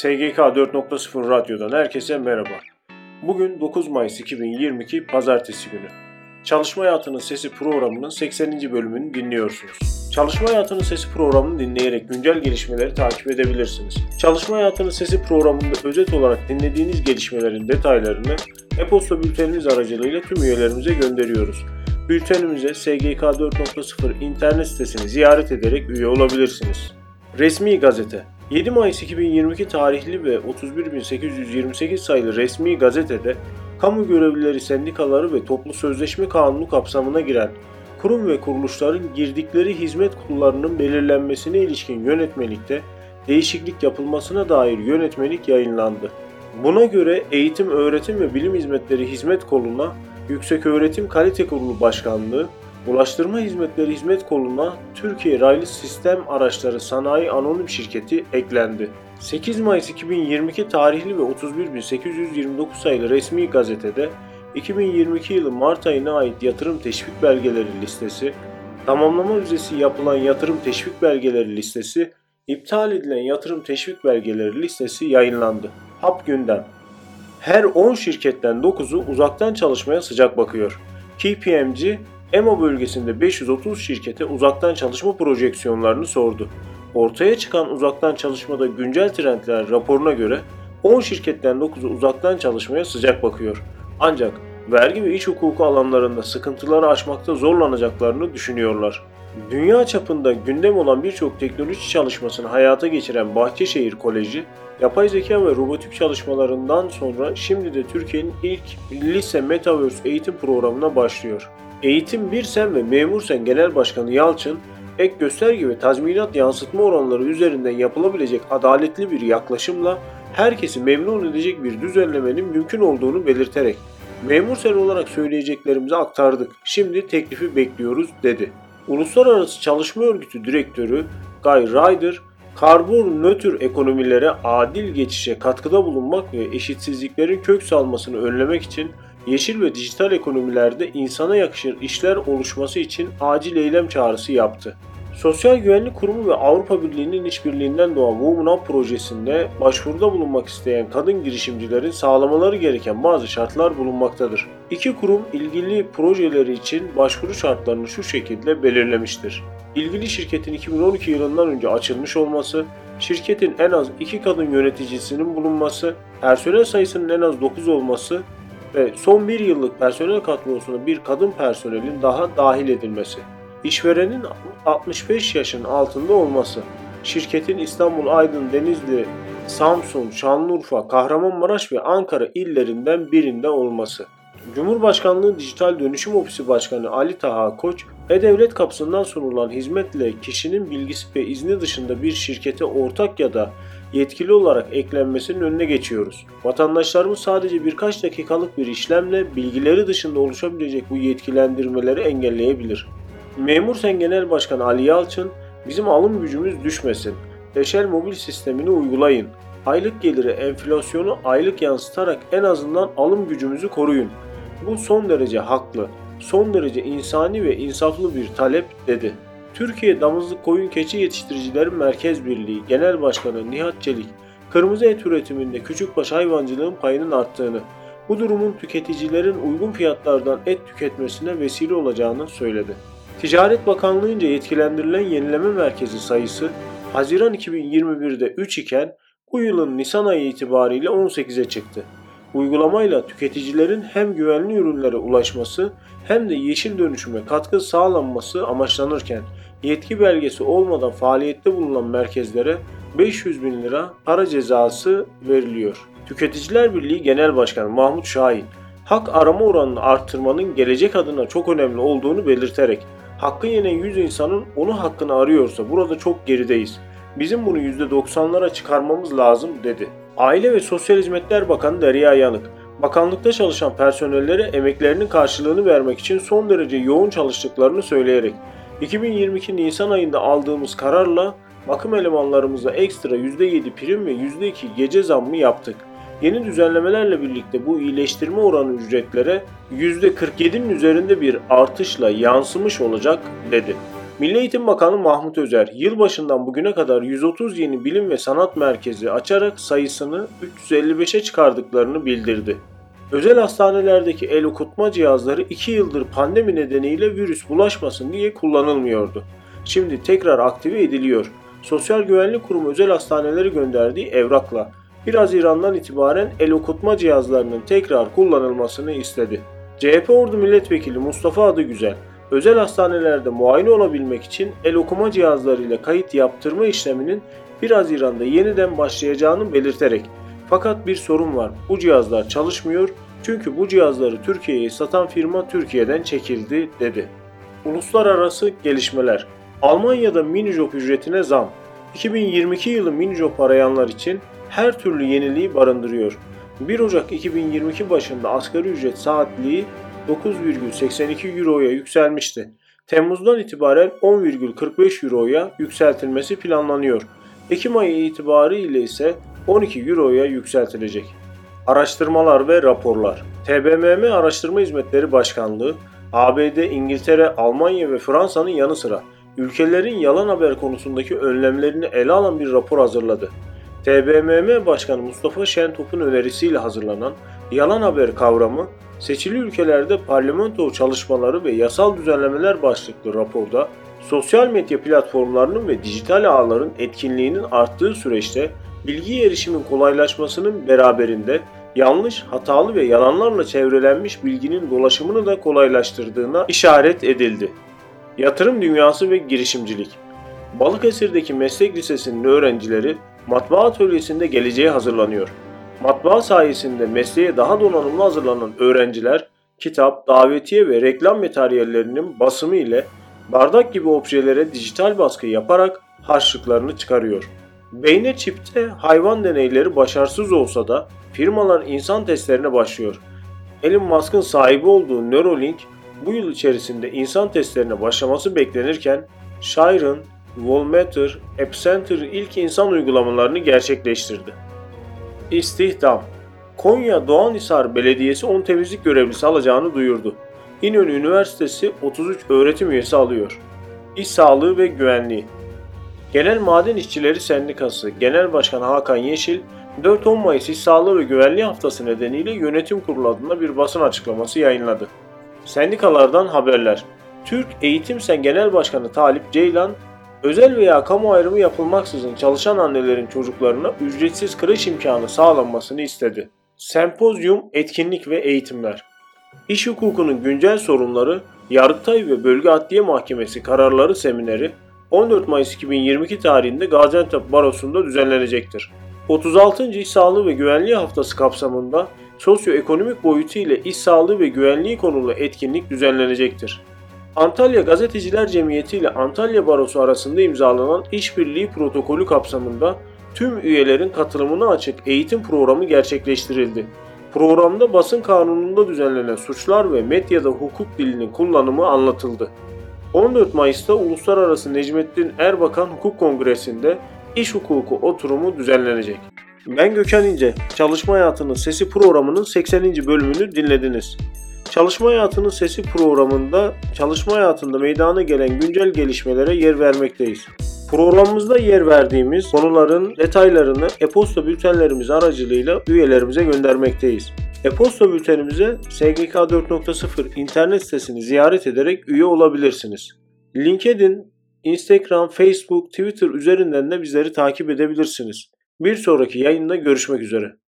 SGK 4.0 Radyo'dan herkese merhaba. Bugün 9 Mayıs 2022 Pazartesi günü. Çalışma Hayatının Sesi programının 80. bölümünü dinliyorsunuz. Çalışma Hayatının Sesi programını dinleyerek güncel gelişmeleri takip edebilirsiniz. Çalışma Hayatının Sesi programında özet olarak dinlediğiniz gelişmelerin detaylarını e-posta bültenimiz aracılığıyla tüm üyelerimize gönderiyoruz. Bültenimize SGK 4.0 internet sitesini ziyaret ederek üye olabilirsiniz. Resmi Gazete 7 Mayıs 2022 tarihli ve 31.828 sayılı resmi gazetede kamu görevlileri sendikaları ve toplu sözleşme kanunu kapsamına giren kurum ve kuruluşların girdikleri hizmet kullarının belirlenmesine ilişkin yönetmelikte değişiklik yapılmasına dair yönetmelik yayınlandı. Buna göre Eğitim, Öğretim ve Bilim Hizmetleri Hizmet Koluna Yükseköğretim Kalite Kurulu Başkanlığı, Ulaştırma Hizmetleri Hizmet Koluna Türkiye Raylı Sistem Araçları Sanayi Anonim Şirketi eklendi. 8 Mayıs 2022 tarihli ve 31.829 sayılı resmi gazetede 2022 yılı Mart ayına ait yatırım teşvik belgeleri listesi, tamamlama vizesi yapılan yatırım teşvik belgeleri listesi, iptal edilen yatırım teşvik belgeleri listesi yayınlandı. Hap gündem. Her 10 şirketten 9'u uzaktan çalışmaya sıcak bakıyor. KPMG, EMA bölgesinde 530 şirkete uzaktan çalışma projeksiyonlarını sordu. Ortaya çıkan uzaktan çalışmada güncel trendler raporuna göre 10 şirketten 9'u uzaktan çalışmaya sıcak bakıyor. Ancak vergi ve iç hukuku alanlarında sıkıntıları aşmakta zorlanacaklarını düşünüyorlar. Dünya çapında gündem olan birçok teknoloji çalışmasını hayata geçiren Bahçeşehir Koleji, yapay zeka ve robotik çalışmalarından sonra şimdi de Türkiye'nin ilk lise Metaverse eğitim programına başlıyor. Eğitim Bir Sen ve Memur Sen Genel Başkanı Yalçın, ek gösterge ve tazminat yansıtma oranları üzerinden yapılabilecek adaletli bir yaklaşımla herkesi memnun edecek bir düzenlemenin mümkün olduğunu belirterek memur sen olarak söyleyeceklerimizi aktardık. Şimdi teklifi bekliyoruz dedi. Uluslararası Çalışma Örgütü Direktörü Guy Ryder, karbon nötr ekonomilere adil geçişe katkıda bulunmak ve eşitsizliklerin kök salmasını önlemek için yeşil ve dijital ekonomilerde insana yakışır işler oluşması için acil eylem çağrısı yaptı. Sosyal Güvenlik Kurumu ve Avrupa Birliği'nin işbirliğinden doğan Women Up projesinde başvuruda bulunmak isteyen kadın girişimcilerin sağlamaları gereken bazı şartlar bulunmaktadır. İki kurum ilgili projeleri için başvuru şartlarını şu şekilde belirlemiştir. İlgili şirketin 2012 yılından önce açılmış olması, şirketin en az iki kadın yöneticisinin bulunması, personel sayısının en az 9 olması ve son bir yıllık personel kadrosuna bir kadın personelin daha dahil edilmesi. İşverenin 65 yaşın altında olması, şirketin İstanbul, Aydın, Denizli, Samsun, Şanlıurfa, Kahramanmaraş ve Ankara illerinden birinde olması. Cumhurbaşkanlığı Dijital Dönüşüm Ofisi Başkanı Ali Taha Koç, E-Devlet kapısından sunulan hizmetle kişinin bilgisi ve izni dışında bir şirkete ortak ya da yetkili olarak eklenmesinin önüne geçiyoruz. Vatandaşlarımız sadece birkaç dakikalık bir işlemle bilgileri dışında oluşabilecek bu yetkilendirmeleri engelleyebilir. Memur Sen Genel Başkanı Ali Yalçın, bizim alım gücümüz düşmesin. Beşer mobil sistemini uygulayın. Aylık geliri enflasyonu aylık yansıtarak en azından alım gücümüzü koruyun. Bu son derece haklı, son derece insani ve insaflı bir talep dedi. Türkiye Damızlık Koyun Keçi Yetiştiricileri Merkez Birliği Genel Başkanı Nihat Çelik, kırmızı et üretiminde küçükbaş hayvancılığın payının arttığını, bu durumun tüketicilerin uygun fiyatlardan et tüketmesine vesile olacağını söyledi. Ticaret Bakanlığı'nca yetkilendirilen yenileme merkezi sayısı Haziran 2021'de 3 iken bu yılın Nisan ayı itibariyle 18'e çıktı. Uygulamayla tüketicilerin hem güvenli ürünlere ulaşması hem de yeşil dönüşüme katkı sağlanması amaçlanırken yetki belgesi olmadan faaliyette bulunan merkezlere 500 bin lira para cezası veriliyor. Tüketiciler Birliği Genel Başkanı Mahmut Şahin, hak arama oranını arttırmanın gelecek adına çok önemli olduğunu belirterek hakkı yenen 100 insanın onun hakkını arıyorsa burada çok gerideyiz. Bizim bunu %90'lara çıkarmamız lazım dedi. Aile ve Sosyal Hizmetler Bakanı Derya Yanık, bakanlıkta çalışan personellere emeklerinin karşılığını vermek için son derece yoğun çalıştıklarını söyleyerek 2022 Nisan ayında aldığımız kararla bakım elemanlarımıza ekstra %7 prim ve %2 gece zammı yaptık. Yeni düzenlemelerle birlikte bu iyileştirme oranı ücretlere %47'nin üzerinde bir artışla yansımış olacak dedi. Milli Eğitim Bakanı Mahmut Özer, yılbaşından bugüne kadar 130 yeni bilim ve sanat merkezi açarak sayısını 355'e çıkardıklarını bildirdi. Özel hastanelerdeki el okutma cihazları 2 yıldır pandemi nedeniyle virüs bulaşmasın diye kullanılmıyordu. Şimdi tekrar aktive ediliyor. Sosyal Güvenlik Kurumu özel hastaneleri gönderdiği evrakla 1 Haziran'dan itibaren el okutma cihazlarının tekrar kullanılmasını istedi. CHP Ordu Milletvekili Mustafa Adıgüzel, özel hastanelerde muayene olabilmek için el okuma cihazlarıyla kayıt yaptırma işleminin 1 Haziran'da yeniden başlayacağını belirterek fakat bir sorun var. Bu cihazlar çalışmıyor çünkü bu cihazları Türkiye'ye satan firma Türkiye'den çekildi dedi. Uluslararası gelişmeler. Almanya'da minijob ücretine zam. 2022 yılı minijob arayanlar için her türlü yeniliği barındırıyor. 1 Ocak 2022 başında asgari ücret saatliği 9,82 Euro'ya yükselmişti. Temmuz'dan itibaren 10,45 Euro'ya yükseltilmesi planlanıyor. Ekim ayı itibariyle ise 12 Euro'ya yükseltilecek. Araştırmalar ve raporlar. TBMM Araştırma Hizmetleri Başkanlığı, ABD, İngiltere, Almanya ve Fransa'nın yanı sıra ülkelerin yalan haber konusundaki önlemlerini ele alan bir rapor hazırladı. TBMM Başkanı Mustafa Şentop'un önerisiyle hazırlanan yalan haber kavramı, seçili ülkelerde parlamento çalışmaları ve yasal düzenlemeler başlıklı raporda sosyal medya platformlarının ve dijital ağların etkinliğinin arttığı süreçte bilgi erişimin kolaylaşmasının beraberinde yanlış, hatalı ve yalanlarla çevrelenmiş bilginin dolaşımını da kolaylaştırdığına işaret edildi. Yatırım dünyası ve girişimcilik Balıkesir'deki meslek lisesinin öğrencileri matbaa atölyesinde geleceğe hazırlanıyor. Matbaa sayesinde mesleğe daha donanımlı hazırlanan öğrenciler kitap, davetiye ve reklam materyallerinin basımı ile bardak gibi objelere dijital baskı yaparak harçlıklarını çıkarıyor. Beyne çipte hayvan deneyleri başarısız olsa da firmalar insan testlerine başlıyor. Elon Musk'ın sahibi olduğu Neuralink bu yıl içerisinde insan testlerine başlaması beklenirken Shiren, Volmeter, Epicenter ilk insan uygulamalarını gerçekleştirdi. İstihdam Konya Doğanhisar Belediyesi 10 temizlik görevlisi alacağını duyurdu. İnönü Üniversitesi 33 öğretim üyesi alıyor. İş sağlığı ve güvenliği Genel Maden İşçileri Sendikası Genel Başkanı Hakan Yeşil, 4-10 Mayıs İş Sağlığı ve Güvenliği Haftası nedeniyle yönetim kurulu adına bir basın açıklaması yayınladı. Sendikalardan haberler. Türk Eğitim Sen Genel Başkanı Talip Ceylan, özel veya kamu ayrımı yapılmaksızın çalışan annelerin çocuklarına ücretsiz kreş imkanı sağlanmasını istedi. Sempozyum, etkinlik ve eğitimler. İş hukukunun güncel sorunları, Yargıtay ve Bölge Adliye Mahkemesi kararları semineri 14 Mayıs 2022 tarihinde Gaziantep Barosu'nda düzenlenecektir. 36. İş Sağlığı ve Güvenliği Haftası kapsamında sosyoekonomik boyutu ile iş sağlığı ve güvenliği konulu etkinlik düzenlenecektir. Antalya Gazeteciler Cemiyeti ile Antalya Barosu arasında imzalanan işbirliği protokolü kapsamında tüm üyelerin katılımına açık eğitim programı gerçekleştirildi. Programda basın kanununda düzenlenen suçlar ve medyada hukuk dilinin kullanımı anlatıldı. 14 Mayıs'ta Uluslararası Necmettin Erbakan Hukuk Kongresi'nde iş hukuku oturumu düzenlenecek. Ben Gökhan İnce. Çalışma Hayatının Sesi programının 80. bölümünü dinlediniz. Çalışma Hayatının Sesi programında çalışma hayatında meydana gelen güncel gelişmelere yer vermekteyiz. Programımızda yer verdiğimiz konuların detaylarını e-posta bültenlerimiz aracılığıyla üyelerimize göndermekteyiz. E-posta bültenimize SGK 4.0 internet sitesini ziyaret ederek üye olabilirsiniz. LinkedIn, Instagram, Facebook, Twitter üzerinden de bizleri takip edebilirsiniz. Bir sonraki yayında görüşmek üzere.